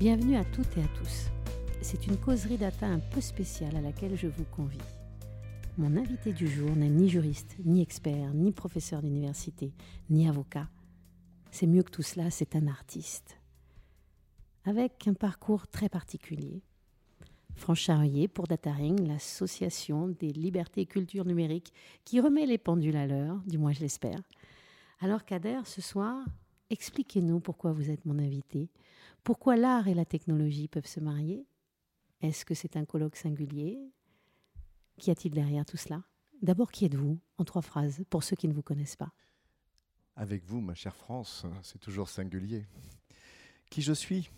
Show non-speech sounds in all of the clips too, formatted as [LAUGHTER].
Bienvenue à toutes et à tous. C'est une causerie data un peu spéciale à laquelle je vous convie. Mon invité du jour n'est ni juriste, ni expert, ni professeur d'université, ni avocat. C'est mieux que tout cela, c'est un artiste. Avec un parcours très particulier. Francharier pour Dataring, l'association des libertés et cultures numériques qui remet les pendules à l'heure, du moins je l'espère. Alors Kader, ce soir, expliquez-nous pourquoi vous êtes mon invité, pourquoi l'art et la technologie peuvent se marier? Est-ce que c'est un colloque singulier? Qu'y a-t-il derrière tout cela? D'abord, qui êtes-vous? En trois phrases, pour ceux qui ne vous connaissent pas. Avec vous, ma chère France, c'est toujours singulier. Qui je suis?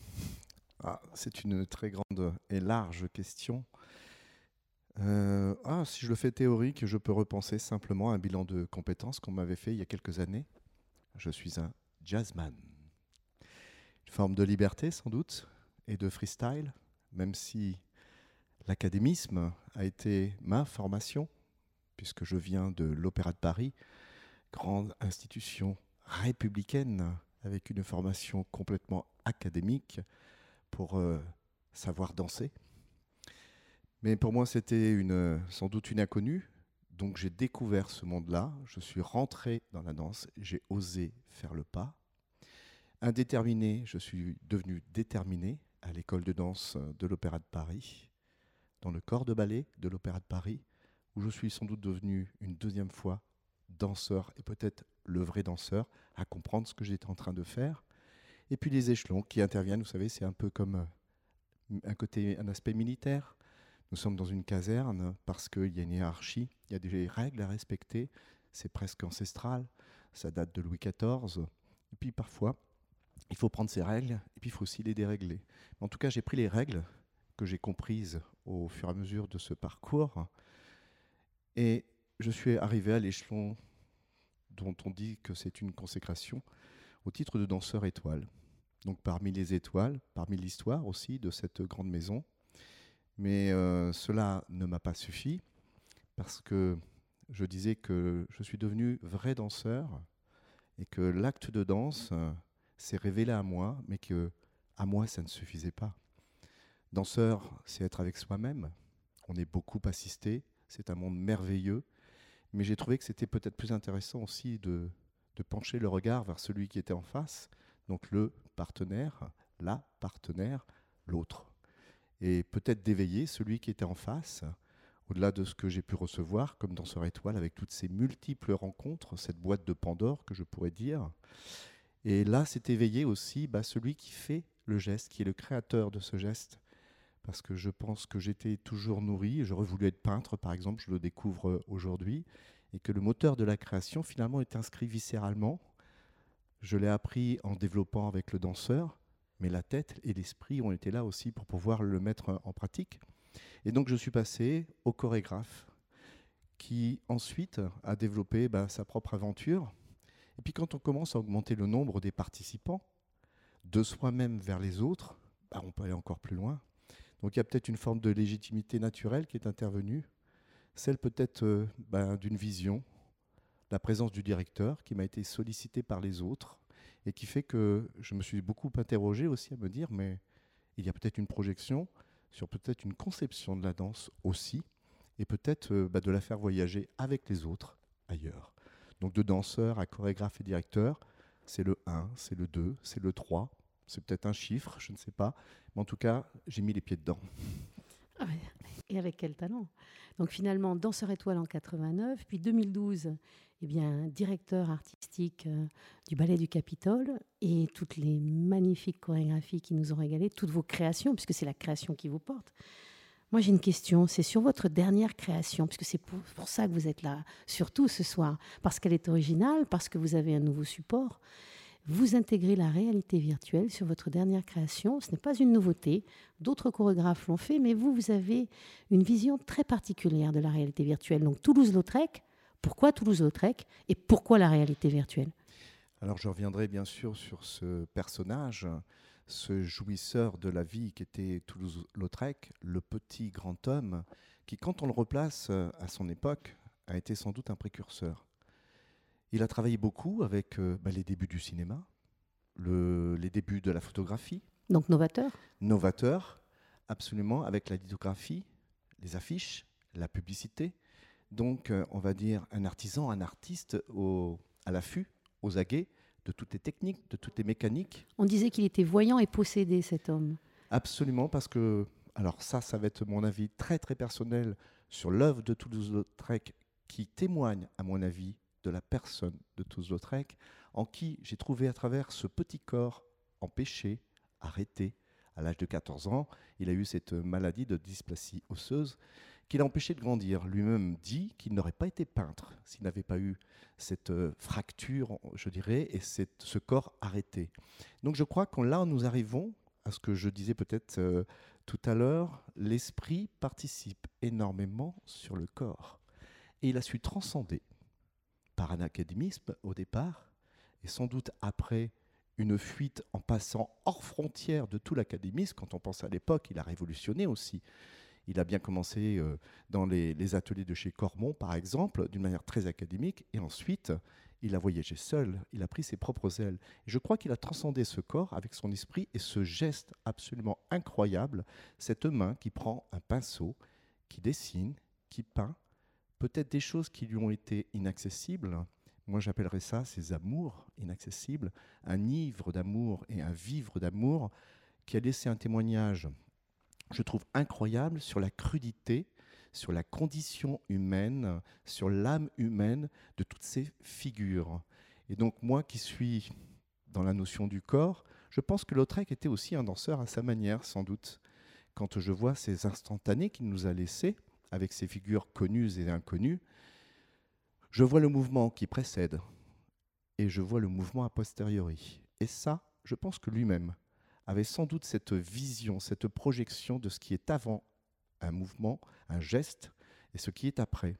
Ah, C'est une très grande et large question. Euh, ah, si je le fais théorique, je peux repenser simplement un bilan de compétences qu'on m'avait fait il y a quelques années. Je suis un jazzman. Forme de liberté sans doute et de freestyle, même si l'académisme a été ma formation, puisque je viens de l'Opéra de Paris, grande institution républicaine avec une formation complètement académique pour euh, savoir danser. Mais pour moi, c'était sans doute une inconnue. Donc j'ai découvert ce monde-là, je suis rentré dans la danse, j'ai osé faire le pas. Indéterminé, je suis devenu déterminé à l'école de danse de l'Opéra de Paris, dans le corps de ballet de l'Opéra de Paris, où je suis sans doute devenu une deuxième fois danseur et peut-être le vrai danseur, à comprendre ce que j'étais en train de faire. Et puis les échelons qui interviennent, vous savez, c'est un peu comme euh, un côté, un aspect militaire. Nous sommes dans une caserne parce qu'il y a une hiérarchie, il y a des règles à respecter, c'est presque ancestral, ça date de Louis XIV. Et puis parfois, il faut prendre ces règles et puis il faut aussi les dérégler. En tout cas, j'ai pris les règles que j'ai comprises au fur et à mesure de ce parcours et je suis arrivé à l'échelon dont on dit que c'est une consécration au titre de danseur étoile. Donc parmi les étoiles, parmi l'histoire aussi de cette grande maison. Mais euh, cela ne m'a pas suffi parce que je disais que je suis devenu vrai danseur et que l'acte de danse s'est révélé à moi, mais que à moi ça ne suffisait pas. Danseur, c'est être avec soi-même. On est beaucoup assisté, c'est un monde merveilleux, mais j'ai trouvé que c'était peut-être plus intéressant aussi de, de pencher le regard vers celui qui était en face, donc le partenaire, la partenaire, l'autre. Et peut-être d'éveiller celui qui était en face, au-delà de ce que j'ai pu recevoir comme danseur étoile, avec toutes ces multiples rencontres, cette boîte de Pandore que je pourrais dire. Et là, c'est éveiller aussi bah, celui qui fait le geste, qui est le créateur de ce geste. Parce que je pense que j'étais toujours nourri, j'aurais voulu être peintre par exemple, je le découvre aujourd'hui, et que le moteur de la création finalement est inscrit viscéralement. Je l'ai appris en développant avec le danseur, mais la tête et l'esprit ont été là aussi pour pouvoir le mettre en pratique. Et donc je suis passé au chorégraphe, qui ensuite a développé bah, sa propre aventure. Et puis quand on commence à augmenter le nombre des participants, de soi-même vers les autres, bah, on peut aller encore plus loin. Donc il y a peut-être une forme de légitimité naturelle qui est intervenue celle peut-être euh, ben, d'une vision, la présence du directeur qui m'a été sollicité par les autres et qui fait que je me suis beaucoup interrogé aussi à me dire, mais il y a peut-être une projection sur peut-être une conception de la danse aussi, et peut-être euh, ben, de la faire voyager avec les autres ailleurs. Donc de danseur à chorégraphe et directeur, c'est le 1, c'est le 2, c'est le 3, c'est peut-être un chiffre, je ne sais pas, mais en tout cas, j'ai mis les pieds dedans. [LAUGHS] Ah et avec quel talent Donc finalement, danseur étoile en 89, puis 2012, eh directeur artistique euh, du Ballet du Capitole et toutes les magnifiques chorégraphies qui nous ont régalé, toutes vos créations, puisque c'est la création qui vous porte. Moi, j'ai une question, c'est sur votre dernière création, puisque c'est pour, ça que vous êtes là, surtout ce soir, parce qu'elle est originale, parce que vous avez un nouveau support. Vous intégrez la réalité virtuelle sur votre dernière création. Ce n'est pas une nouveauté. D'autres chorégraphes l'ont fait, mais vous, vous avez une vision très particulière de la réalité virtuelle. Donc Toulouse-Lautrec, pourquoi Toulouse-Lautrec et pourquoi la réalité virtuelle? Alors je reviendrai bien sûr sur ce personnage, ce jouisseur de la vie qui était Toulouse-Lautrec, le petit grand homme, qui quand on le replace à son époque, a été sans doute un précurseur. Il a travaillé beaucoup avec euh, bah, les débuts du cinéma, les débuts de la photographie, Donc novateur? Novateur, absolument, avec la lithographie, les affiches, la publicité. Donc, euh, on va dire un artisan, un artiste au, à l'affût, aux aguets de toutes les techniques, de toutes les mécaniques. On disait qu'il était voyant et possédé, cet homme. Absolument, parce que, alors ça, ça va être mon avis très très personnel sur l'œuvre de Toulouse-Lautrec qui témoigne, à mon avis, de la personne de Toulouse-Lautrec, en qui j'ai trouvé à travers ce petit corps empêché, arrêté, à l'âge de 14 ans, il a eu cette maladie de dysplasie osseuse qui l'a empêché de grandir. Lui-même dit qu'il n'aurait pas été peintre s'il n'avait pas eu cette euh, fracture, je dirais, et ce corps arrêté. Donc je crois que là, nous arrivons à ce que je disais peut-être euh, tout à l'heure, l'esprit participe énormément sur le corps. Et il a su transcender par un académisme au départ, et sans doute après une fuite en passant hors frontière de tout l'académisme. Quand on pense à l'époque, il a révolutionné aussi. Il a bien commencé euh, dans les, ateliers de chez Cormont, par exemple, d'une manière très académique, et ensuite, il a voyagé seul, il a pris ses propres ailes. je crois qu'il a transcendé ce corps avec son esprit et ce geste absolument incroyable, cette main qui prend un pinceau, qui dessine, qui peint, peut-être des choses qui lui ont été inaccessibles. Moi, j'appellerais ça ces amours inaccessibles, un ivre d'amour et un vivre d'amour qui a laissé un témoignage je trouve incroyable sur la crudité, sur la condition humaine, sur l'âme humaine de toutes ces figures. Et donc moi qui suis dans la notion du corps, je pense que Lautrec était aussi un danseur à sa manière, sans doute. Quand je vois ces instantanés qu'il nous a laissés, avec ces figures connues et inconnues, je vois le mouvement qui précède et je vois le mouvement a posteriori. Et ça, je pense que lui-même, avait sans doute cette vision, cette projection de ce qui est avant un mouvement, un geste, et ce qui est après.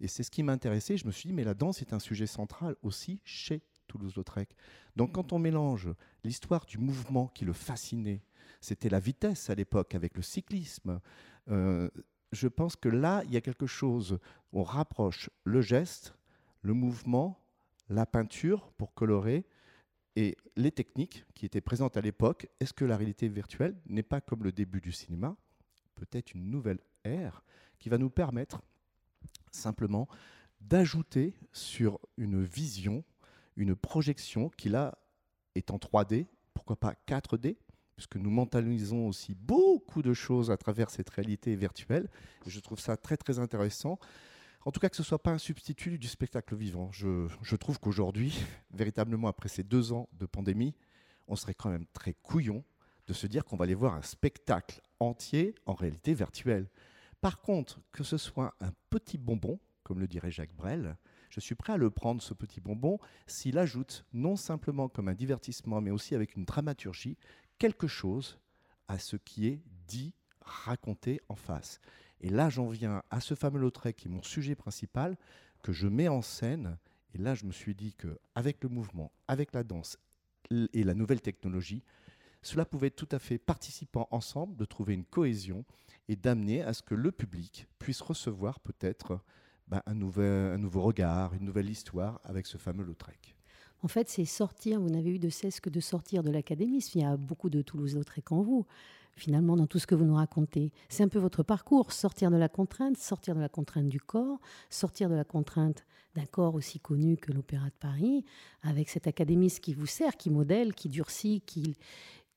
Et c'est ce qui m'intéressait. Je me suis dit, mais la danse est un sujet central aussi chez Toulouse-Lautrec. Donc quand on mélange l'histoire du mouvement qui le fascinait, c'était la vitesse à l'époque avec le cyclisme, euh, je pense que là, il y a quelque chose, on rapproche le geste, le mouvement, la peinture pour colorer, et les techniques qui étaient présentes à l'époque, est-ce que la réalité virtuelle n'est pas comme le début du cinéma, peut-être une nouvelle ère qui va nous permettre simplement d'ajouter sur une vision, une projection qui là est en 3D, pourquoi pas 4D, puisque nous mentalisons aussi beaucoup de choses à travers cette réalité virtuelle. Je trouve ça très très intéressant. En tout cas, que ce ne soit pas un substitut du spectacle vivant. Je, trouve qu'aujourd'hui, [LAUGHS] véritablement après ces deux ans de pandémie, on serait quand même très couillon de se dire qu'on va aller voir un spectacle entier en réalité virtuelle. Par contre, que ce soit un petit bonbon, comme le dirait Jacques Brel, je suis prêt à le prendre, ce petit bonbon, s'il ajoute, non simplement comme un divertissement, mais aussi avec une dramaturgie, quelque chose à ce qui est dit, raconté en face. Et là, j'en viens à ce fameux Lautrec qui est mon sujet principal, que je mets en scène. Et là, je me suis dit qu'avec le mouvement, avec la danse et la nouvelle technologie, cela pouvait être tout à fait participant ensemble de trouver une cohésion et d'amener à ce que le public puisse recevoir peut-être ben, un, nouvel, un nouveau regard, une nouvelle histoire avec ce fameux Lautrec. En fait, c'est sortir, vous n'avez eu de cesse que de sortir de l'académisme. Il y a beaucoup de Toulouse-Lautrec en vous finalement, dans tout ce que vous nous racontez. C'est un peu votre parcours, sortir de la contrainte, sortir de la contrainte du corps, sortir de la contrainte d'un corps aussi connu que l'Opéra de Paris, avec cet académiste qui vous sert, qui modèle, qui durcit, qui,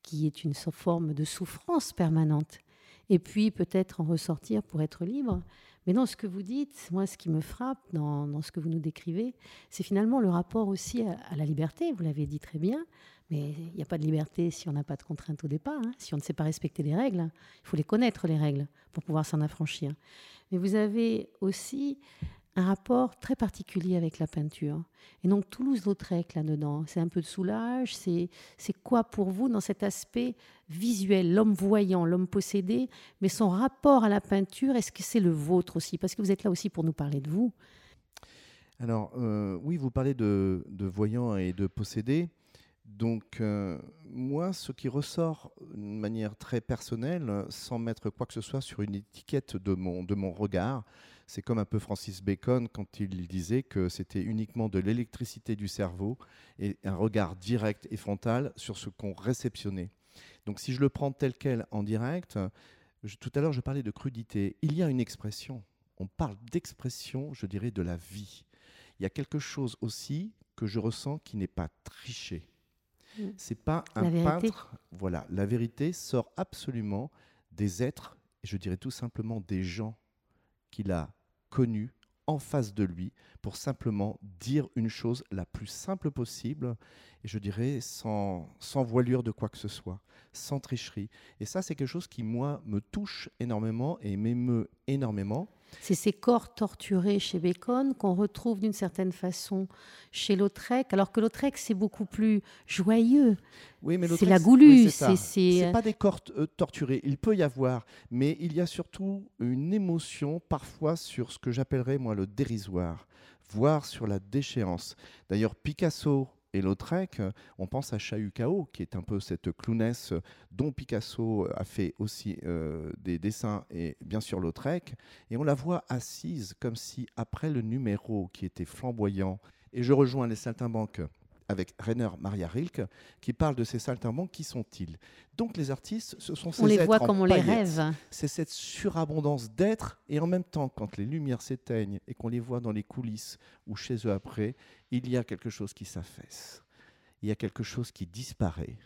qui est une forme de souffrance permanente. Et puis peut-être en ressortir pour être libre. Mais dans ce que vous dites, moi, ce qui me frappe dans, ce que vous nous décrivez, c'est finalement le rapport aussi à la liberté, vous l'avez dit très bien, mais il n'y a pas de liberté si on n'a pas de contraintes au départ, hein. si on ne sait pas respecter les règles. Il faut les connaître, les règles, pour pouvoir s'en affranchir. Mais vous avez aussi un rapport très particulier avec la peinture. Et donc Toulouse-Lautrec là-dedans, c'est un peu de soulage, c'est quoi pour vous dans cet aspect visuel, l'homme voyant, l'homme possédé, mais son rapport à la peinture, est-ce que c'est le vôtre aussi? Parce que vous êtes là aussi pour nous parler de vous. Alors euh, oui, vous parlez de, voyant et de possédé. Donc, euh, moi, ce qui ressort de manière très personnelle, sans mettre quoi que ce soit sur une étiquette de mon, de mon regard, c'est comme un peu Francis Bacon quand il disait que c'était uniquement de l'électricité du cerveau et un regard direct et frontal sur ce qu'on réceptionnait. Donc si je le prends tel quel en direct, tout à l'heure je parlais de crudité, il y a une expression, on parle d'expression, je dirais, de la vie. Il y a quelque chose aussi que je ressens qui n'est pas triché. Mm. C'est pas un peintre. Voilà, la vérité sort absolument des êtres, et je dirais tout simplement des gens qu'il a connus en face de lui pour simplement dire une chose la plus simple possible et je dirais sans, sans voilure de quoi que ce soit, sans tricherie. Et ça, c'est quelque chose qui, moi, me touche énormément et m'émeut énormément. C'est ces corps torturés chez Bacon qu'on retrouve d'une certaine façon chez Lautrec, alors que Lautrec, c'est beaucoup plus joyeux. Oui, mais c'est la goulue. c'est pas des corps euh, torturés. Il peut y avoir, mais il y a surtout une émotion parfois sur ce que j'appellerais moi le dérisoire, voire sur la déchéance. D'ailleurs, Picasso et Lautrec, on pense à Chahucao, qui est un peu cette clownesse dont Picasso a fait aussi euh, des dessins, et bien sûr Lautrec. Et on la voit assise comme si, après le numéro qui était flamboyant, et je rejoins les saltimbanques avec Rainer Maria Rilke, qui parle de ces saltimbanques. Qui sont-ils? Donc les artistes, ce sont ces On les voit comme on les rêve. C'est cette surabondance d'être, et en même temps, quand les lumières s'éteignent et qu'on les voit dans les coulisses ou chez eux après, il y a quelque chose qui s'affaisse. Il y a quelque chose qui disparaît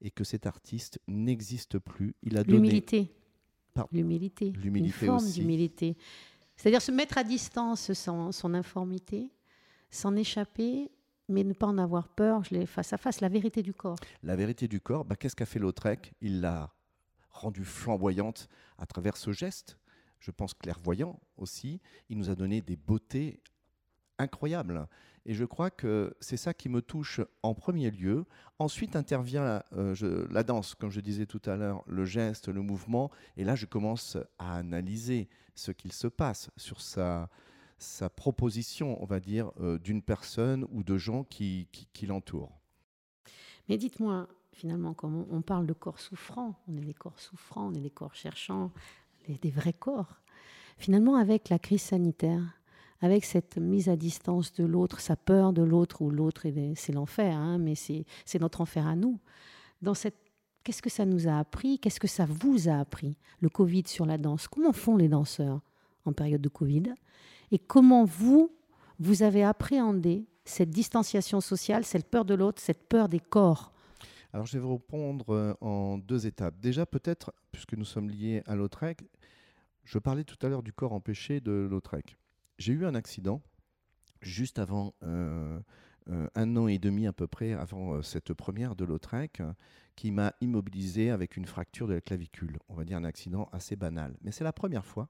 et que cet artiste n'existe plus. Il a donné l'humilité. L'humilité. L'humilité forme d'humilité. C'est-à-dire se mettre à distance son, son informité, s'en échapper mais ne pas en avoir peur, je l'ai face à face, la vérité du corps. La vérité du corps, bah, qu'est-ce qu'a fait Lautrec? Il l'a rendue flamboyante à travers ce geste, je pense clairvoyant aussi. Il nous a donné des beautés incroyables. Et je crois que c'est ça qui me touche en premier lieu. Ensuite intervient euh, la danse, comme je disais tout à l'heure, le geste, le mouvement. Et là, je commence à analyser ce qu'il se passe sur sa, sa proposition, on va dire, euh, d'une personne ou de gens qui, l'entourent. Mais dites-moi, finalement, comme on, parle de corps souffrants, on est des corps souffrants, on est des corps cherchants, des vrais corps. Finalement, avec la crise sanitaire, avec cette mise à distance de l'autre, sa peur de l'autre, ou l'autre, c'est l'enfer, hein, mais c'est notre enfer à nous. Dans cette Qu'est-ce que ça nous a appris? Qu'est-ce que ça vous a appris, le Covid sur la danse Comment font les danseurs en période de Covid? Et comment vous, vous avez appréhendé cette distanciation sociale, cette peur de l'autre, cette peur des corps Alors je vais vous répondre euh, en deux étapes. Déjà peut-être, puisque nous sommes liés à Lautrec, je parlais tout à l'heure du corps empêché de Lautrec. J'ai eu un accident juste avant euh, euh, un an et demi à peu près avant cette première de Lautrec qui m'a immobilisé avec une fracture de la clavicule. On va dire un accident assez banal. Mais c'est la première fois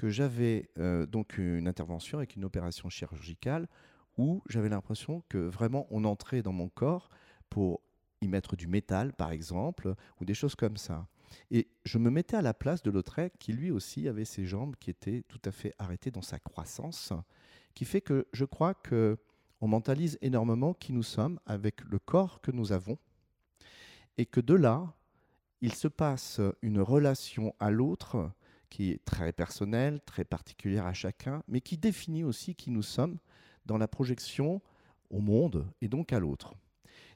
que j'avais euh, donc une intervention avec une opération chirurgicale où j'avais l'impression que vraiment on entrait dans mon corps pour y mettre du métal, par exemple, ou des choses comme ça. Et je me mettais à la place de Lautrec, qui lui aussi avait ses jambes qui étaient tout à fait arrêtées dans sa croissance, qui fait que je crois que on mentalise énormément qui nous sommes avec le corps que nous avons, et que de là, il se passe une relation à l'autre qui est très personnelle, très particulière à chacun, mais qui définit aussi qui nous sommes dans la projection au monde et donc à l'autre.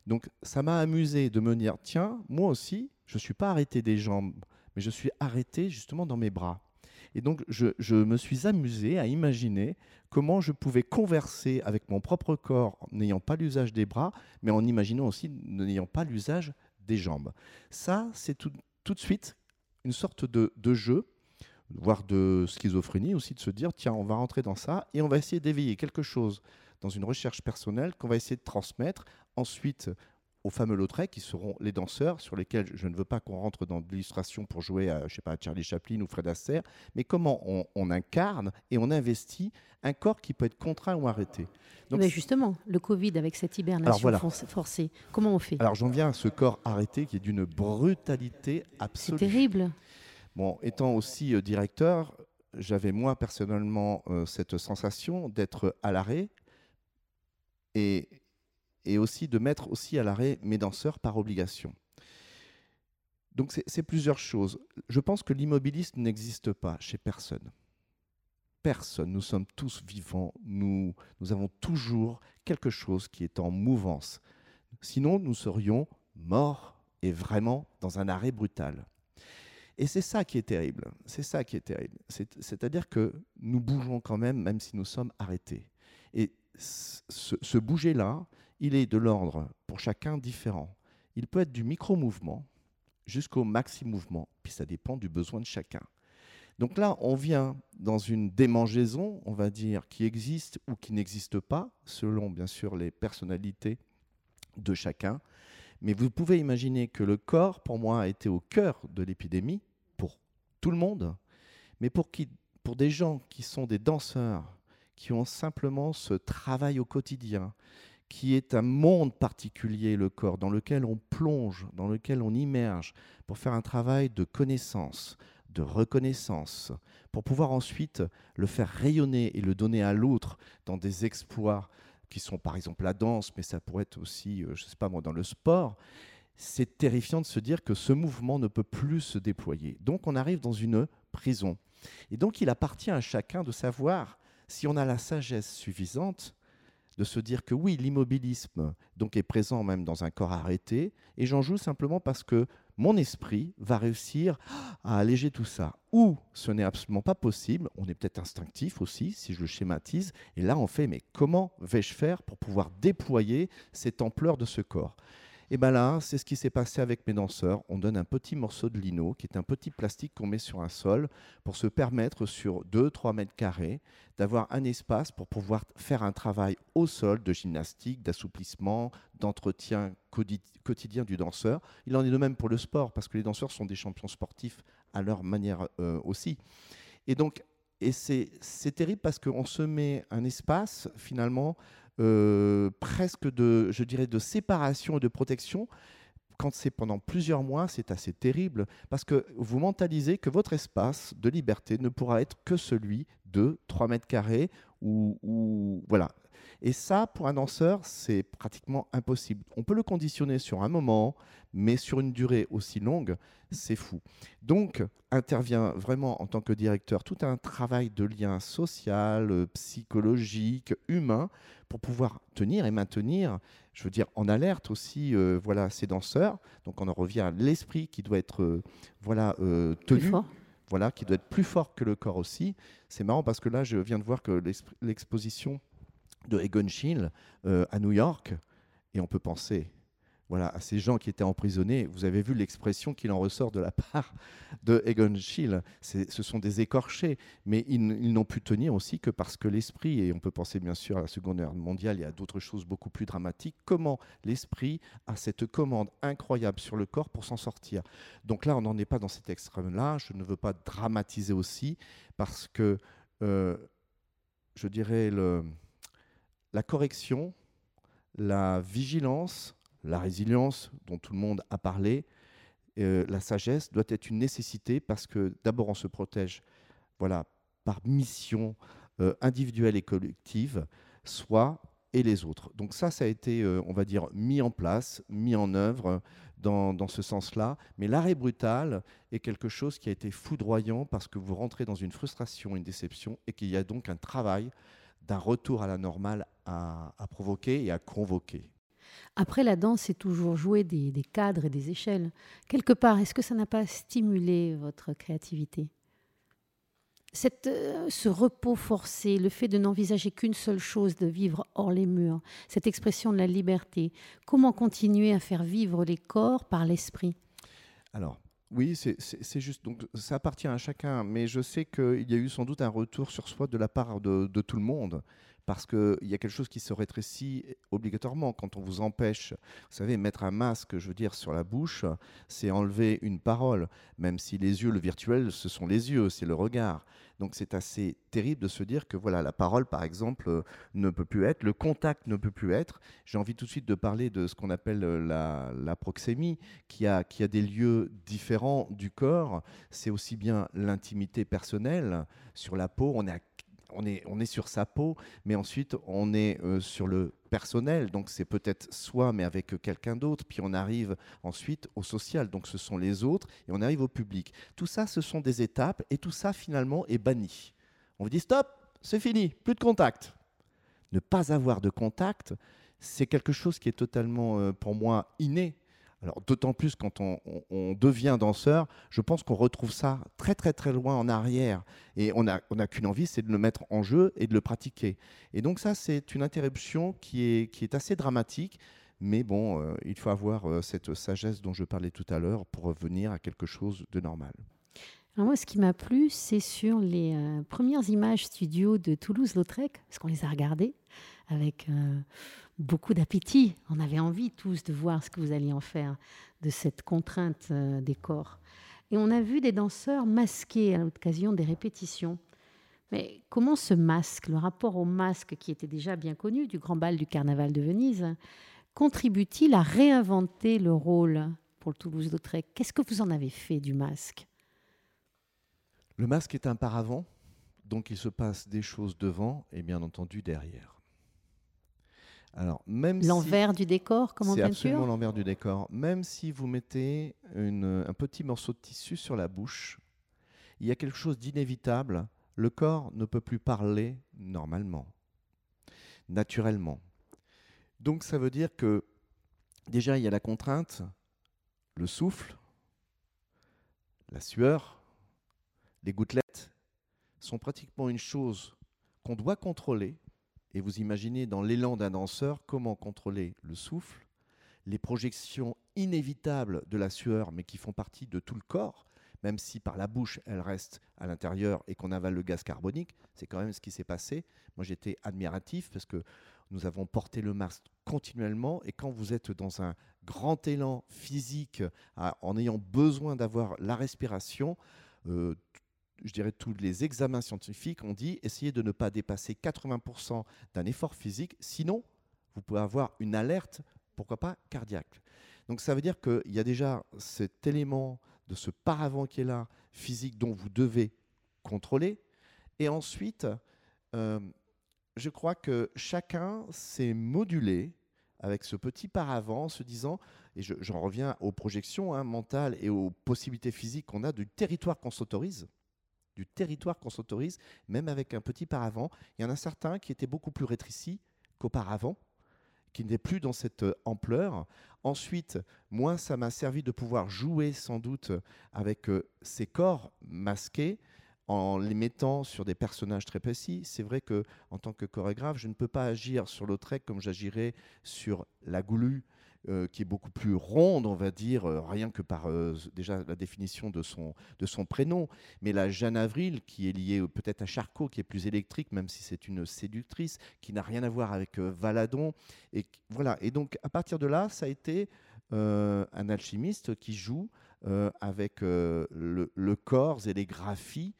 Donc ça m'a amusé de me dire, tiens, moi aussi, je ne suis pas arrêté des jambes, mais je suis arrêté justement dans mes bras. Et donc je, me suis amusé à imaginer comment je pouvais converser avec mon propre corps n'ayant pas l'usage des bras, mais en imaginant aussi n'ayant pas l'usage des jambes. Ça, c'est tout, de suite une sorte de jeu voire de schizophrénie aussi, de se dire, tiens, on va rentrer dans ça et on va essayer d'éveiller quelque chose dans une recherche personnelle qu'on va essayer de transmettre ensuite aux fameux Lautrec, qui seront les danseurs, sur lesquels je ne veux pas qu'on rentre dans l'illustration pour jouer à, je sais pas, Charlie Chaplin ou Fred Astaire, mais comment on, incarne et on investit un corps qui peut être contraint ou arrêté. Donc, mais justement, le Covid avec cette hibernation forcée, comment on fait? Alors j'en viens à ce corps arrêté qui est d'une brutalité absolue. C'est terrible. Bon, étant aussi euh, directeur, j'avais moi personnellement euh, cette sensation d'être à l'arrêt et, et aussi de mettre aussi à l'arrêt mes danseurs par obligation. Donc c'est plusieurs choses. Je pense que l'immobilisme n'existe pas chez personne. Personne. Nous sommes tous vivants. Nous, nous avons toujours quelque chose qui est en mouvance. Sinon, nous serions morts est vraiment dans un arrêt brutal. Et c'est ça qui est terrible. C'est ça qui est terrible. C'est-à-dire que nous bougeons quand même, même si nous sommes arrêtés. Et ce, bouger-là, il est de l'ordre pour chacun différent. Il peut être du micro-mouvement jusqu'au maxi-mouvement, puis ça dépend du besoin de chacun. Donc là, on vient dans une démangeaison, on va dire, qui existe ou qui n'existe pas, selon bien sûr les personnalités de chacun. Mais vous pouvez imaginer que le corps, pour moi, a été au cœur de l'épidémie, pour tout le monde, mais pour, des gens qui sont des danseurs, qui ont simplement ce travail au quotidien, qui est un monde particulier, le corps, dans lequel on plonge, dans lequel on immerge, pour faire un travail de connaissance, de reconnaissance, pour pouvoir ensuite le faire rayonner et le donner à l'autre dans des exploits qui sont par exemple la danse, mais ça pourrait être aussi, euh, je sais pas moi, dans le sport, c'est terrifiant de se dire que ce mouvement ne peut plus se déployer. Donc on arrive dans une prison. Et donc il appartient à chacun de savoir si on a la sagesse suffisante de se dire que oui, l'immobilisme donc est présent même dans un corps arrêté, et j'en joue simplement parce que mon esprit va réussir à alléger tout ça. Ou ce n'est absolument pas possible, on est peut-être instinctif aussi, si je le schématise, et là on fait, mais comment vais-je faire pour pouvoir déployer cette ampleur de ce corps? Et bien là, c'est ce qui s'est passé avec mes danseurs. On donne un petit morceau de lino, qui est un petit plastique qu'on met sur un sol, pour se permettre sur 2-3 mètres carrés d'avoir un espace pour pouvoir faire un travail au sol de gymnastique, d'assouplissement, d'entretien quotidien du danseur. Il en est de même pour le sport, parce que les danseurs sont des champions sportifs à leur manière euh, aussi. Et donc, et c'est terrible parce qu'on se met un espace finalement euh, presque de, je dirais, de séparation et de protection. Quand c'est pendant plusieurs mois, c'est assez terrible parce que vous mentalisez que votre espace de liberté ne pourra être que celui de 3 mètres carrés ou, voilà. Et ça, pour un danseur, c'est pratiquement impossible. On peut le conditionner sur un moment, mais sur une durée aussi longue, c'est fou. Donc, intervient vraiment en tant que directeur tout un travail de lien social, euh, psychologique, humain, pour pouvoir tenir et maintenir, je veux dire, en alerte aussi, euh, voilà, ces danseurs. Donc, on en revient à l'esprit qui doit être, euh, voilà, tenu. Voilà, qui doit être plus fort que le corps aussi. C'est marrant parce que là, je viens de voir que l'exposition de Egon Schiele à New York, et on peut penser, voilà, à ces gens qui étaient emprisonnés. Vous avez vu l'expression qu'il en ressort de la part de Egon Schiele. Ce sont des écorchés, mais ils, n'ont pu tenir aussi que parce que l'esprit, et on peut penser bien sûr à la Seconde Guerre mondiale, y a d'autres choses beaucoup plus dramatiques, comment l'esprit a cette commande incroyable sur le corps pour s'en sortir. Donc là, on n'en est pas dans cet extrême-là. Je ne veux pas dramatiser aussi, parce que, euh, je dirais, la correction, la vigilance, la résilience dont tout le monde a parlé, euh, la sagesse doit être une nécessité parce que d'abord on se protège voilà, par mission euh, individuelle et collective, soit et les autres. Donc ça, ça a été, euh, on va dire, mis en place, mis en œuvre dans, ce sens-là. Mais l'arrêt brutal est quelque chose qui a été foudroyant parce que vous rentrez dans une frustration, une déception, et qu'il y a donc un travail d'un retour à la normale à provoquer et à convoquer. Après, la danse, c'est toujours jouer des, cadres et des échelles. Quelque part, est-ce que ça n'a pas stimulé votre créativité? Cette, euh, ce repos forcé, le fait de n'envisager qu'une seule chose, de vivre hors les murs, cette expression de la liberté, comment continuer à faire vivre les corps par l'esprit? Alors, oui, c'est juste. Donc, ça appartient à chacun, mais je sais qu'il y a eu sans doute un retour sur soi de la part de, de tout le monde parce qu'il y a quelque chose qui se rétrécit obligatoirement quand on vous empêche. Vous savez, mettre un masque, je veux dire, sur la bouche, c'est enlever une parole, même si les yeux, le virtuel, ce sont les yeux, c'est le regard. Donc c'est assez terrible de se dire que voilà, la parole, par exemple, ne peut plus être, le contact ne peut plus être. J'ai envie tout de suite de parler de ce qu'on appelle la, la proxémie, qui a, qui a des lieux différents du corps. C'est aussi bien l'intimité personnelle sur la peau. On est à on est, sur sa peau, mais ensuite on est euh, sur le personnel, donc c'est peut-être soi, mais avec quelqu'un d'autre, puis on arrive ensuite au social, donc ce sont les autres, et on arrive au public. Tout ça, ce sont des étapes, et tout ça finalement est banni. On vous dit stop, c'est fini, plus de contact. Ne pas avoir de contact, c'est quelque chose qui est totalement, euh, pour moi, inné D'autant plus quand on, devient danseur, je pense qu'on retrouve ça très très très loin en arrière. Et on n'a qu'une envie, c'est de le mettre en jeu et de le pratiquer. Et donc ça, c'est une interruption qui est, qui est assez dramatique. Mais bon, euh, il faut avoir euh, cette sagesse dont je parlais tout à l'heure pour revenir à quelque chose de normal. Moi, ce qui m'a plu, c'est sur les euh, premières images studio de Toulouse-Lautrec, parce qu'on les a regardées avec beaucoup d'appétit. On avait envie tous de voir ce que vous alliez en faire de cette contrainte euh, des corps. Et on a vu des danseurs masqués à l'occasion des répétitions. Mais comment ce masque, le rapport au masque qui était déjà bien connu du grand bal du carnaval de Venise, contribue-t-il à réinventer le rôle pour le Toulouse-Lautrec? Qu'est-ce que vous en avez fait du masque? Le masque est un paravent, donc il se passe des choses devant et bien entendu derrière. L'envers du décor, comme en peinture C'est absolument l'envers du décor. Même si vous mettez un petit morceau de tissu sur la bouche, il y a quelque chose d'inévitable. Le corps ne peut plus parler normalement, naturellement. Donc ça veut dire que déjà il y a la contrainte, le souffle, la sueur, les gouttelettes sont pratiquement une chose qu'on doit contrôler et vous imaginez dans l'élan d'un danseur comment contrôler le souffle, les projections inévitables de la sueur, mais qui font partie de tout le corps, même si par la bouche elle reste à l'intérieur et qu'on avale le gaz carbonique. C'est quand même ce qui s'est passé. Moi j'étais admiratif parce que nous avons porté le masque continuellement et quand vous êtes dans un grand élan physique en ayant besoin d'avoir la respiration, euh, je dirais, tous les examens scientifiques ont dit essayez de ne pas dépasser 80% d'un effort physique, sinon vous pouvez avoir une alerte, pourquoi pas cardiaque. Donc ça veut dire qu'il y a déjà cet élément de ce paravent qui est là, physique, dont vous devez contrôler. Et ensuite, euh, je crois que chacun s'est modulé avec ce petit paravent, se disant, et j'en reviens aux projections hein, mentales et aux possibilités physiques qu'on a du territoire qu'on s'autorise du territoire qu'on s'autorise, même avec un petit paravent. Il y en a certains qui étaient beaucoup plus rétrécis qu'auparavant, qui n'étaient plus dans cette euh, ampleur. Ensuite, moi, ça m'a servi de pouvoir jouer sans doute avec euh, ces corps masqués en les mettant sur des personnages très précis. C'est vrai que en tant que chorégraphe, je ne peux pas agir sur Lautrec comme j'agirais sur la Goulue euh, qui est beaucoup plus ronde, on va dire, euh, rien que par euh, déjà la définition de son, de son prénom. Mais la Jeanne Avril, qui est liée peut-être à Charcot, qui est plus électrique, même si c'est une séductrice, qui n'a rien à voir avec Valadon. Et, voilà. et donc, à partir de là, ça a été un alchimiste qui joue avec le, le, corps et les graphies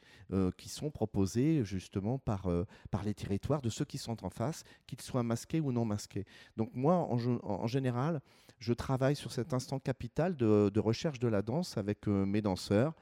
qui sont proposés justement par, par les territoires de ceux qui sont en face, qu'ils soient masqués ou non masqués. Donc moi, en, général, je travaille sur cet instant capital de, recherche de la danse avec euh, mes danseurs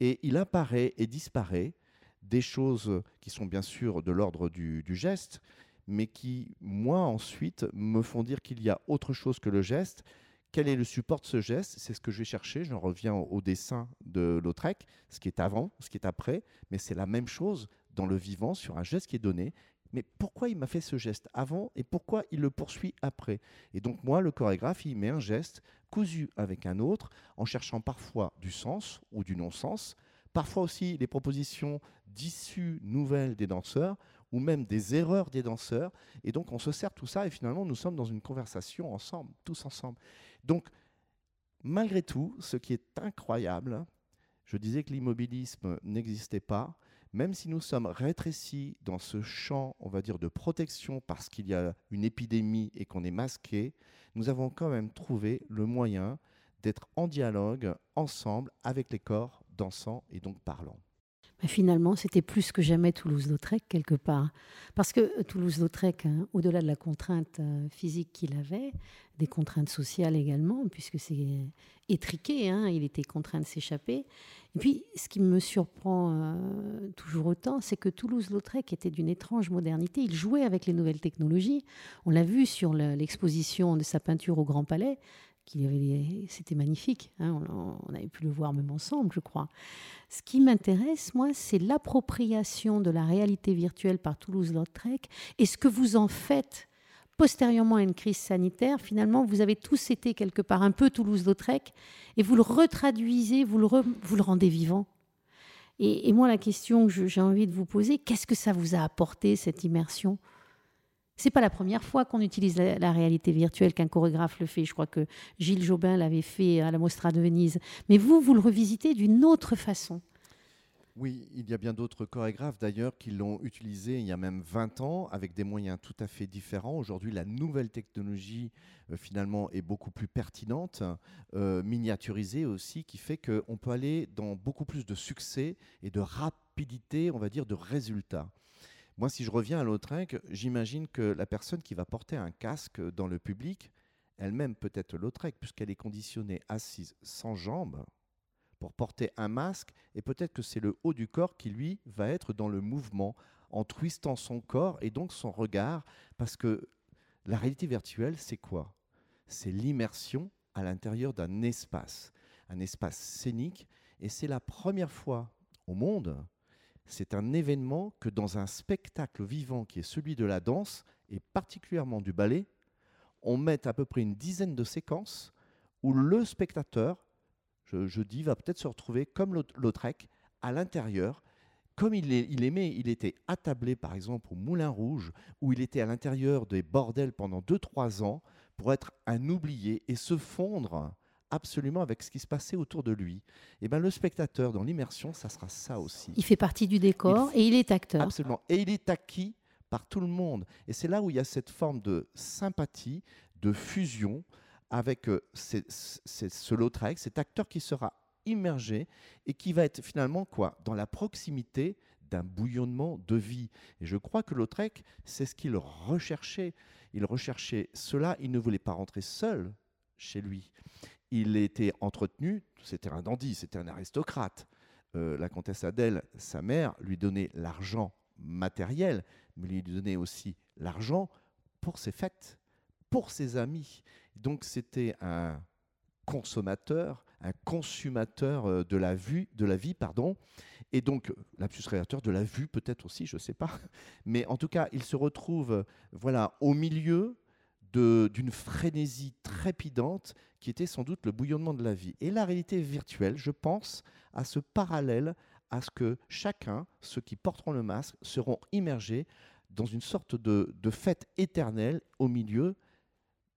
et il apparaît et disparaît des choses qui sont bien sûr de l'ordre du, geste, mais qui, moi, ensuite, me font dire qu'il y a autre chose que le geste. Quel est le support de ce geste? C'est ce que je vais chercher. J'en reviens au, dessin de Lautrec, ce qui est avant, ce qui est après, mais c'est la même chose dans le vivant sur un geste qui est donné mais pourquoi il m'a fait ce geste avant et pourquoi il le poursuit après? Et donc moi, le chorégraphe, il met un geste cousu avec un autre en cherchant parfois du sens ou du non-sens, parfois aussi les propositions d'issues nouvelles des danseurs ou même des erreurs des danseurs. Et donc on se sert tout ça et finalement nous sommes dans une conversation ensemble, tous ensemble. Donc malgré tout, ce qui est incroyable, je disais que l'immobilisme n'existait pas, même si nous sommes rétrécis dans ce champ, on va dire, de protection parce qu'il y a une épidémie et qu'on est masqué, nous avons quand même trouvé le moyen d'être en dialogue ensemble avec les corps dansant et donc parlant. Finalement, c'était plus que jamais Toulouse-Lautrec, quelque part. Parce que euh, Toulouse-Lautrec, hein, au-delà de la contrainte euh, physique qu'il avait, des contraintes sociales également, puisque c'est étriqué, hein, il était contraint de s'échapper. Et puis, ce qui me surprend euh, toujours autant, c'est que Toulouse-Lautrec était d'une étrange modernité. Il jouait avec les nouvelles technologies. On l'a vu sur l'exposition de sa peinture au Grand Palais c'était magnifique. Hein, on, avait pu le voir même ensemble, je crois. Ce qui m'intéresse, moi, c'est l'appropriation de la réalité virtuelle par Toulouse-Lautrec et ce que vous en faites postérieurement à une crise sanitaire, finalement, vous avez tous été quelque part un peu Toulouse-Lautrec et vous le retraduisez, vous le, vous le rendez vivant. Et, moi, la question que j'ai envie de vous poser, qu'est-ce que ça vous a apporté, cette immersion? C'est pas la première fois qu'on utilise la, réalité virtuelle qu'un chorégraphe le fait. Je crois que Gilles Jobin l'avait fait à la Mostra de Venise. Mais vous, vous le revisitez d'une autre façon. Oui, il y a bien d'autres chorégraphes d'ailleurs qui l'ont utilisé il y a même 20 ans avec des moyens tout à fait différents. Aujourd'hui, la nouvelle technologie euh, finalement est beaucoup plus pertinente, euh, miniaturisée aussi, qui fait qu'on peut aller dans beaucoup plus de succès et de rapidité, on va dire, de résultats. Moi, si je reviens à Lautrec, j'imagine que la personne qui va porter un casque dans le public, elle-même peut être Lautrec, puisqu'elle est conditionnée assise sans jambes, pour porter un masque, et peut-être que c'est le haut du corps qui, lui, va être dans le mouvement, en twistant son corps et donc son regard, parce que la réalité virtuelle, c'est quoi? C'est l'immersion à l'intérieur d'un espace, un espace scénique, et c'est la première fois au monde, c'est un événement que dans un spectacle vivant qui est celui de la danse, et particulièrement du ballet, on met à peu près une dizaine de séquences où le spectateur je, dis, va peut-être se retrouver comme Lautrec à l'intérieur, comme il, aimait, il était attablé par exemple au Moulin Rouge, où il était à l'intérieur des bordels pendant 2-3 ans pour être un oublié et se fondre absolument avec ce qui se passait autour de lui. Et eh ben le spectateur dans l'immersion, ça sera ça aussi. Il fait partie du décor et il est acteur. Absolument. Et il est acquis par tout le monde. Et c'est là où il y a cette forme de sympathie, de fusion, avec euh, ce Lautrec, cet acteur qui sera immergé et qui va être finalement quoi? Dans la proximité d'un bouillonnement de vie. Et je crois que Lautrec, c'est ce qu'il recherchait. Il recherchait cela, il ne voulait pas rentrer seul chez lui. Il était entretenu, c'était un dandy, c'était un aristocrate. Euh, la comtesse Adèle, sa mère, lui donnait l'argent matériel, mais lui donnait aussi l'argent pour ses fêtes, pour ses amis. Donc c'était un consommateur, un consommateur euh, de la vue, de la vie, pardon, et donc l'absus créateur de la vue peut-être aussi, je ne sais pas, [LAUGHS] mais en tout cas il se retrouve voilà au milieu d'une frénésie trépidante qui était sans doute le bouillonnement de la vie. Et la réalité virtuelle, je pense, à ce parallèle à ce que chacun, ceux qui porteront le masque, seront immergés dans une sorte de, fête éternelle au milieu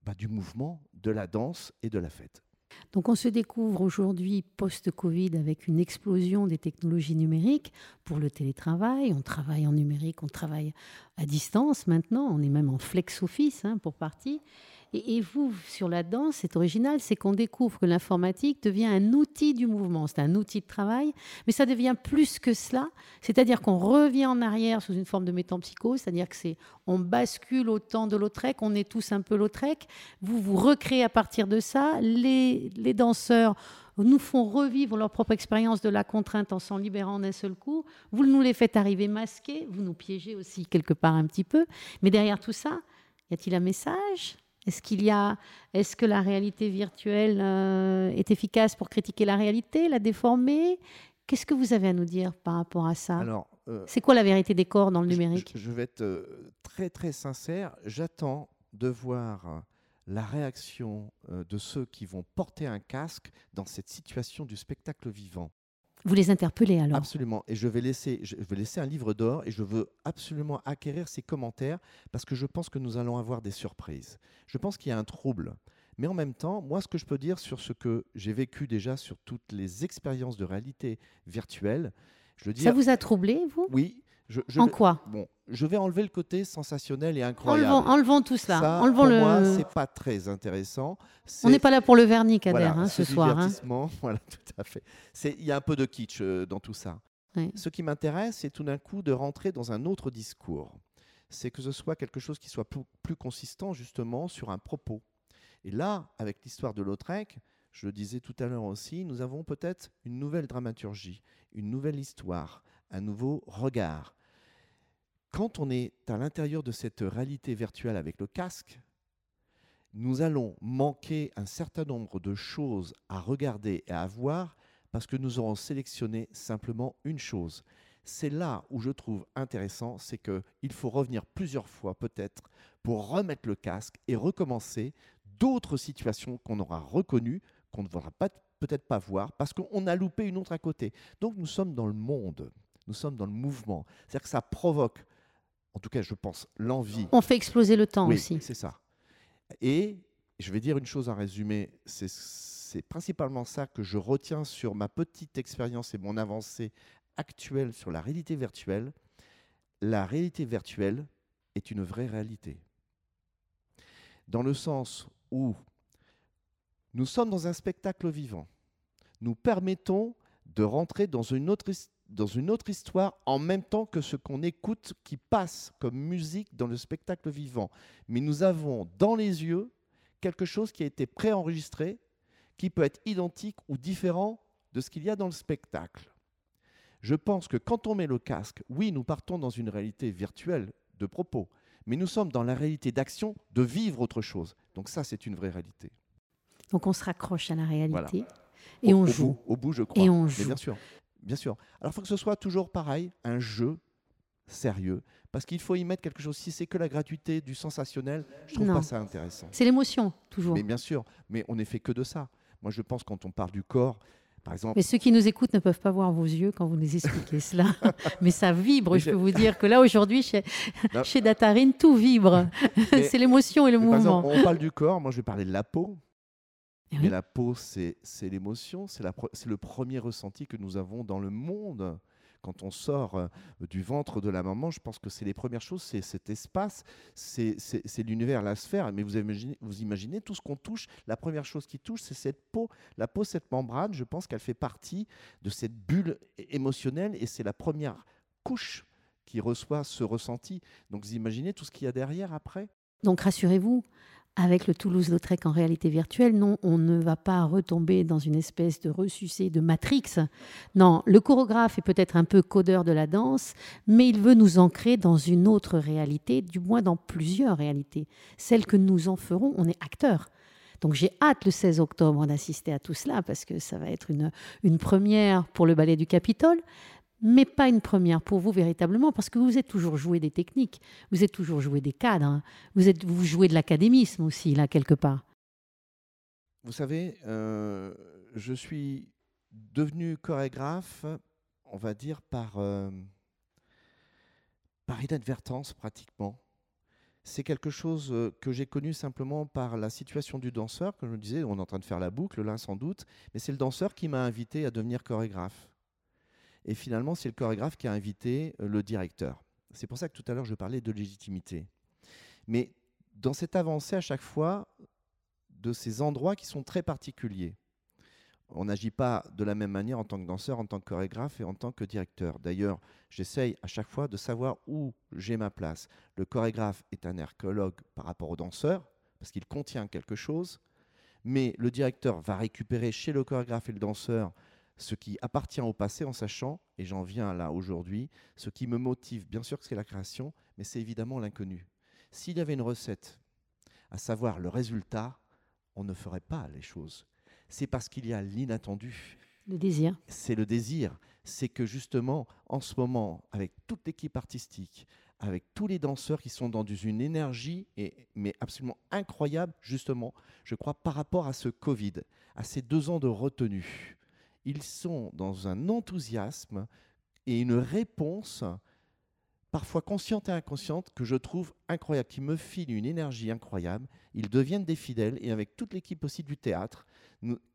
bah, du mouvement, de la danse et de la fête. Donc on se découvre aujourd'hui post-Covid avec une explosion des technologies numériques pour le télétravail. On travaille en numérique, on travaille à distance maintenant, on est même en flex office hein, pour partie. Et, vous, sur la danse, c'est original, c'est qu'on découvre que l'informatique devient un outil du mouvement. C'est un outil de travail, mais ça devient plus que cela. C'est-à-dire qu'on revient en arrière sous une forme de métampsychose, c'est-à-dire que c'est on bascule au temps de Lautrec, on est tous un peu Lautrec. Vous vous recréez à partir de ça. Les, les danseurs nous font revivre leur propre expérience de la contrainte en s'en libérant d'un seul coup. Vous nous les faites arriver masqués, vous nous piégez aussi quelque part un petit peu. Mais derrière tout ça, y a-t-il un message? Est-ce qu'il y a, est-ce que la réalité virtuelle euh, est efficace pour critiquer la réalité, la déformer? Qu'est-ce que vous avez à nous dire par rapport à ça? Alors, euh, c'est quoi la vérité des corps dans le numérique? je, vais être euh, très très sincère. J'attends de voir la réaction de ceux qui vont porter un casque dans cette situation du spectacle vivant. Vous les interpellez alors Absolument. Et je vais, laisser, je vais laisser un livre d'or et je veux absolument acquérir ces commentaires parce que je pense que nous allons avoir des surprises. Je pense qu'il y a un trouble. Mais en même temps, moi, ce que je peux dire sur ce que j'ai vécu déjà sur toutes les expériences de réalité virtuelle, je veux dire. Ça vous a troublé, vous? Oui, en quoi Bon, je vais enlever le côté sensationnel et incroyable. Enlevons, tout cela. Ça, enlevons pour le... moi, c'est pas très intéressant. On n'est pas là pour le vernis, Kader, hein, ce soir. Hein. [LAUGHS] Voilà, tout à fait. Il y a un peu de kitsch euh, dans tout ça. Ce qui m'intéresse, c'est tout d'un coup de rentrer dans un autre discours. C'est que ce soit quelque chose qui soit plus, consistant, justement, sur un propos. Et là, avec l'histoire de Lautrec, je le disais tout à l'heure aussi, nous avons peut-être une nouvelle dramaturgie, une nouvelle histoire, un nouveau regard. Quand on est à l'intérieur de cette réalité virtuelle avec le casque, nous allons manquer un certain nombre de choses à regarder et à voir parce que nous aurons sélectionné simplement une chose, c'est là où je trouve intéressant, c'est qu'il faut revenir plusieurs fois peut-être pour remettre le casque et recommencer d'autres situations qu'on aura reconnues, qu'on ne voudra peut-être pas voir, parce qu'on a loupé une autre à côté. Donc nous sommes dans le monde, nous sommes dans le mouvement. C'est-à-dire que ça provoque, en tout cas je pense, l'envie. On fait exploser le temps oui, aussi. C'est ça. Et je vais dire une chose en résumé, c'est principalement ça que je retiens sur ma petite expérience et mon avancée actuelle sur la réalité virtuelle. La réalité virtuelle est une vraie réalité. Dans le sens où nous sommes dans un spectacle vivant. Nous permettons de rentrer dans une autre, dans une autre histoire en même temps que ce qu'on écoute qui passe comme musique dans le spectacle vivant. Mais nous avons dans les yeux quelque chose qui a été préenregistré, qui peut être identique ou différent de ce qu'il y a dans le spectacle. Je pense que quand on met le casque, oui, nous partons dans une réalité virtuelle de propos, mais nous sommes dans la réalité d'action, de vivre autre chose. Donc ça, c'est une vraie réalité. Donc on se raccroche à la réalité et on joue. au bout, je crois. Et on joue. bien sûr, bien sûr. Alors il faut que ce soit toujours pareil, un jeu sérieux, parce qu'il faut y mettre quelque chose. Si c'est que la gratuité, du sensationnel, je trouve pas ça intéressant. C'est l'émotion, toujours. Mais bien sûr, mais on n'est fait que de ça. Moi, je pense quand on parle du corps, par exemple. Mais ceux qui nous écoutent ne peuvent pas voir vos yeux quand vous nous expliquez [LAUGHS] cela. Mais ça vibre. je peux vous dire que là, aujourd'hui, chez, chez Datarine, tout vibre. [LAUGHS] c'est l'émotion et le mouvement. Par exemple, on parle du corps. Moi, je vais parler de la peau. Eh mais la peau, c'est l'émotion, c'est le premier ressenti que nous avons dans le monde quand on sort euh, du ventre de la maman, je pense que c'est les premières choses, c'est cet espace, c'est l'univers, la sphère. Mais vous imaginez, vous imaginez tout ce qu'on touche, la première chose qui touche, c'est cette peau. La peau, cette membrane, je pense qu'elle fait partie de cette bulle émotionnelle et c'est la première couche qui reçoit ce ressenti. Donc vous imaginez tout ce qu'il y a derrière après? Donc rassurez-vous, avec le Toulouse-Lautrec en réalité virtuelle, non, on ne va pas retomber dans une espèce de ressucé de Matrix. Non, le chorégraphe est peut-être un peu codeur de la danse, mais il veut nous ancrer dans une autre réalité, du moins dans plusieurs réalités. Celle que nous en ferons, on est acteur. Donc j'ai hâte le 16 octobre d'assister à tout cela parce que ça va être une, une première pour le ballet du Capitole, mais pas une première pour vous véritablement, parce que vous êtes toujours joué des techniques, vous êtes toujours joué des cadres, hein. vous, êtes, vous jouez de l'académisme aussi, là, quelque part. Vous savez, euh, je suis devenu chorégraphe, on va dire, par, euh, par inadvertance pratiquement. C'est quelque chose euh, que j'ai connu simplement par la situation du danseur. Comme je me disais, on est en train de faire la boucle là sans doute, mais c'est le danseur qui m'a invité à devenir chorégraphe. Et finalement, c'est le chorégraphe qui a invité euh, le directeur. C'est pour ça que tout à l'heure, je parlais de légitimité. Mais dans cette avancée, à chaque fois, de ces endroits qui sont très particuliers. On n'agit pas de la même manière en tant que danseur, en tant que chorégraphe et en tant que directeur. D'ailleurs, j'essaye à chaque fois de savoir où j'ai ma place. Le chorégraphe est un archéologue par rapport au danseur, parce qu'il contient quelque chose, mais le directeur va récupérer chez le chorégraphe et le danseur ce qui appartient au passé en sachant, et j'en viens là aujourd'hui, ce qui me motive, bien sûr que c'est la création, mais c'est évidemment l'inconnu. S'il y avait une recette, à savoir le résultat, on ne ferait pas les choses. C'est parce qu'il y a l'inattendu. Le désir. C'est le désir. C'est que justement, en ce moment, avec toute l'équipe artistique, avec tous les danseurs qui sont dans une énergie, et, mais absolument incroyable, justement, je crois, par rapport à ce Covid, à ces deux ans de retenue, ils sont dans un enthousiasme et une réponse, parfois consciente et inconsciente, que je trouve incroyable, qui me file une énergie incroyable. Ils deviennent des fidèles et avec toute l'équipe aussi du théâtre,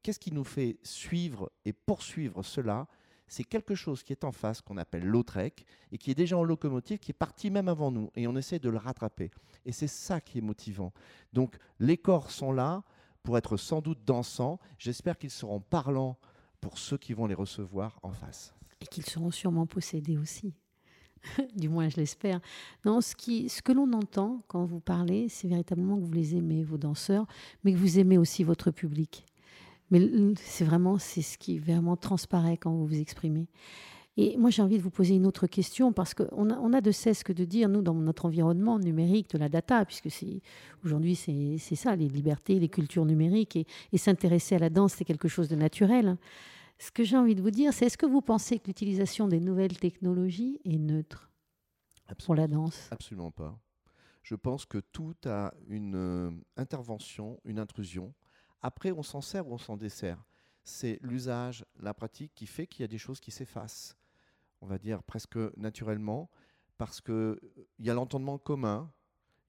qu'est-ce qui nous fait suivre et poursuivre cela? C'est quelque chose qui est en face, qu'on appelle l'Autrec, et qui est déjà en locomotive, qui est parti même avant nous, et on essaie de le rattraper. Et c'est ça qui est motivant. Donc les corps sont là pour être sans doute dansants. J'espère qu'ils seront parlants pour ceux qui vont les recevoir en face. Et qu'ils seront sûrement possédés aussi. [LAUGHS] du moins, je l'espère. Non, ce, qui, que l'on entend quand vous parlez, c'est véritablement que vous les aimez, vos danseurs, mais que vous aimez aussi votre public. Mais c'est vraiment c'est ce qui vraiment transparaît quand vous vous exprimez. Et moi, j'ai envie de vous poser une autre question parce qu'on a, on a de cesse que de dire, nous, dans notre environnement numérique, de la data, puisque c'est, aujourd'hui, c'est, c'est ça, les libertés, les cultures numériques, et, et s'intéresser à la danse, c'est quelque chose de naturel. Ce que j'ai envie de vous dire, c'est est-ce que vous pensez que l'utilisation des nouvelles technologies est neutre pour la danse? Absolument pas. Je pense que tout a une euh, intervention, une intrusion. Après, on s'en sert ou on s'en dessert. C'est l'usage, la pratique qui fait qu'il y a des choses qui s'effacent, on va dire presque naturellement, parce qu'il euh, y a l'entendement commun,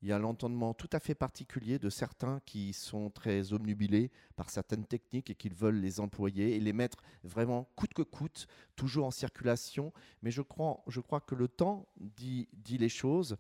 il y a l'entendement tout à fait particulier de certains qui sont très omnubilés par certaines techniques et qui veulent les employer et les mettre vraiment coûte que coûte, toujours en circulation. Mais je crois, je crois que le temps dit, dit les choses.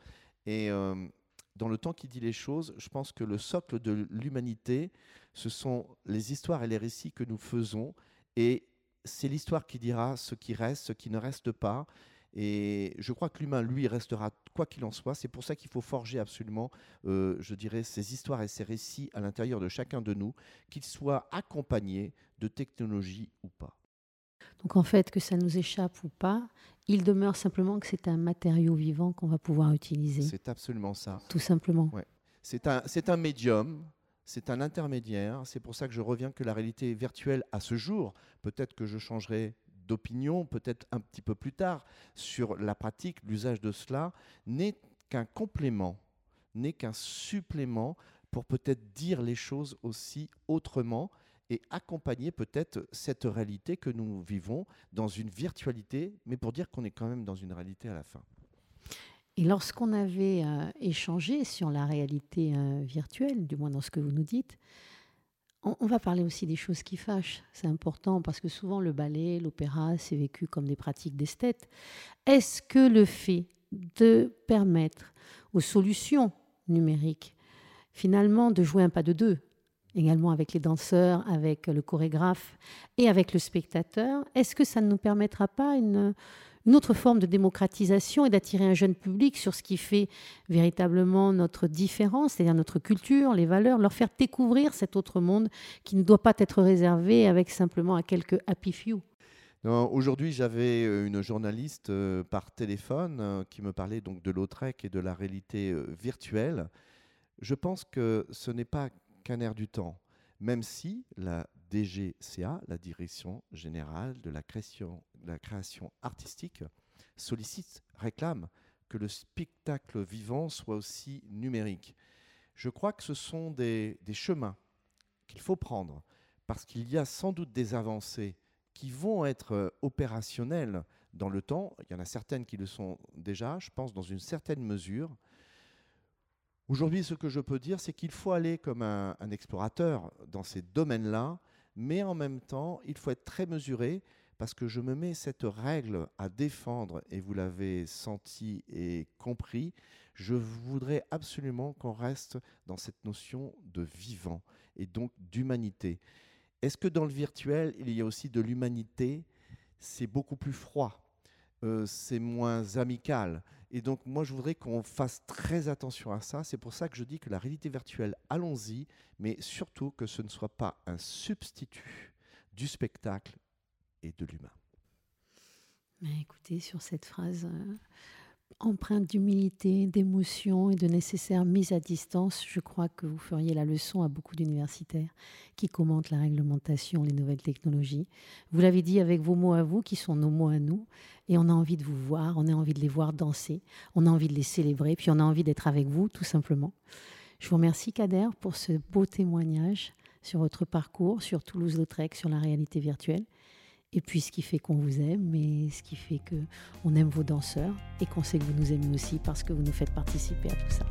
Et euh, dans le temps qui dit les choses, je pense que le socle de l'humanité, ce sont les histoires et les récits que nous faisons. Et c'est l'histoire qui dira ce qui reste, ce qui ne reste pas. Et je crois que l'humain, lui, restera quoi qu'il en soit. C'est pour ça qu'il faut forger absolument, euh, je dirais, ces histoires et ces récits à l'intérieur de chacun de nous, qu'ils soient accompagnés de technologie ou pas. Donc en fait, que ça nous échappe ou pas, il demeure simplement que c'est un matériau vivant qu'on va pouvoir utiliser. C'est absolument ça. Tout simplement. Ouais. C'est un, un médium, c'est un intermédiaire. C'est pour ça que je reviens que la réalité virtuelle, à ce jour, peut-être que je changerai d'opinion, peut-être un petit peu plus tard, sur la pratique, l'usage de cela, n'est qu'un complément, n'est qu'un supplément pour peut-être dire les choses aussi autrement et accompagner peut-être cette réalité que nous vivons dans une virtualité, mais pour dire qu'on est quand même dans une réalité à la fin. Et lorsqu'on avait euh, échangé sur la réalité euh, virtuelle, du moins dans ce que vous nous dites, on, va parler aussi des choses qui fâchent. C'est important parce que souvent le ballet, l'opéra, c'est vécu comme des pratiques d'esthète. Est-ce que le fait de permettre aux solutions numériques finalement de jouer un pas de deux, également avec les danseurs, avec le chorégraphe et avec le spectateur, est-ce que ça ne nous permettra pas une, une autre forme de démocratisation et d'attirer un jeune public sur ce qui fait véritablement notre différence, c'est-à-dire notre culture, les valeurs, leur faire découvrir cet autre monde qui ne doit pas être réservé avec simplement à quelques happy few. Aujourd'hui, j'avais euh, une journaliste euh, par téléphone euh, qui me parlait donc de l'Autrec et de la réalité virtuelle. Je pense que ce n'est pas qu'un air du temps, même si la DGCA, la Direction générale de la création, artistique, sollicite, réclame que le spectacle vivant soit aussi numérique. Je crois que ce sont des, des chemins qu'il faut prendre, parce qu'il y a sans doute des avancées qui vont être euh, opérationnelles dans le temps. Il y en a certaines qui le sont déjà, je pense, dans une certaine mesure. Aujourd'hui, ce que je peux dire, c'est qu'il faut aller comme un, explorateur dans ces domaines-là mais en même temps, il faut être très mesuré parce que je me mets cette règle à défendre, et vous l'avez senti et compris, je voudrais absolument qu'on reste dans cette notion de vivant et donc d'humanité. Est-ce que dans le virtuel, il y a aussi de l'humanité? C'est beaucoup plus froid, euh, c'est moins amical. Et donc moi, je voudrais qu'on fasse très attention à ça. C'est pour ça que je dis que la réalité virtuelle, allons-y, mais surtout que ce ne soit pas un substitut du spectacle et de l'humain. Écoutez, sur cette phrase euh, empreinte d'humilité, d'émotion et de nécessaire mise à distance, je crois que vous feriez la leçon à beaucoup d'universitaires qui commentent la réglementation, les nouvelles technologies. Vous l'avez dit avec vos mots à vous, qui sont nos mots à nous, et on a envie de vous voir, on a envie de les voir danser, on a envie de les célébrer, puis on a envie d'être avec vous, tout simplement. Je vous remercie, Kader, pour ce beau témoignage sur votre parcours, sur Toulouse-Lautrec, sur la réalité virtuelle. Et puis ce qui fait qu'on vous aime, et ce qui fait qu'on aime vos danseurs, et qu'on sait que vous nous aimez aussi parce que vous nous faites participer à tout ça.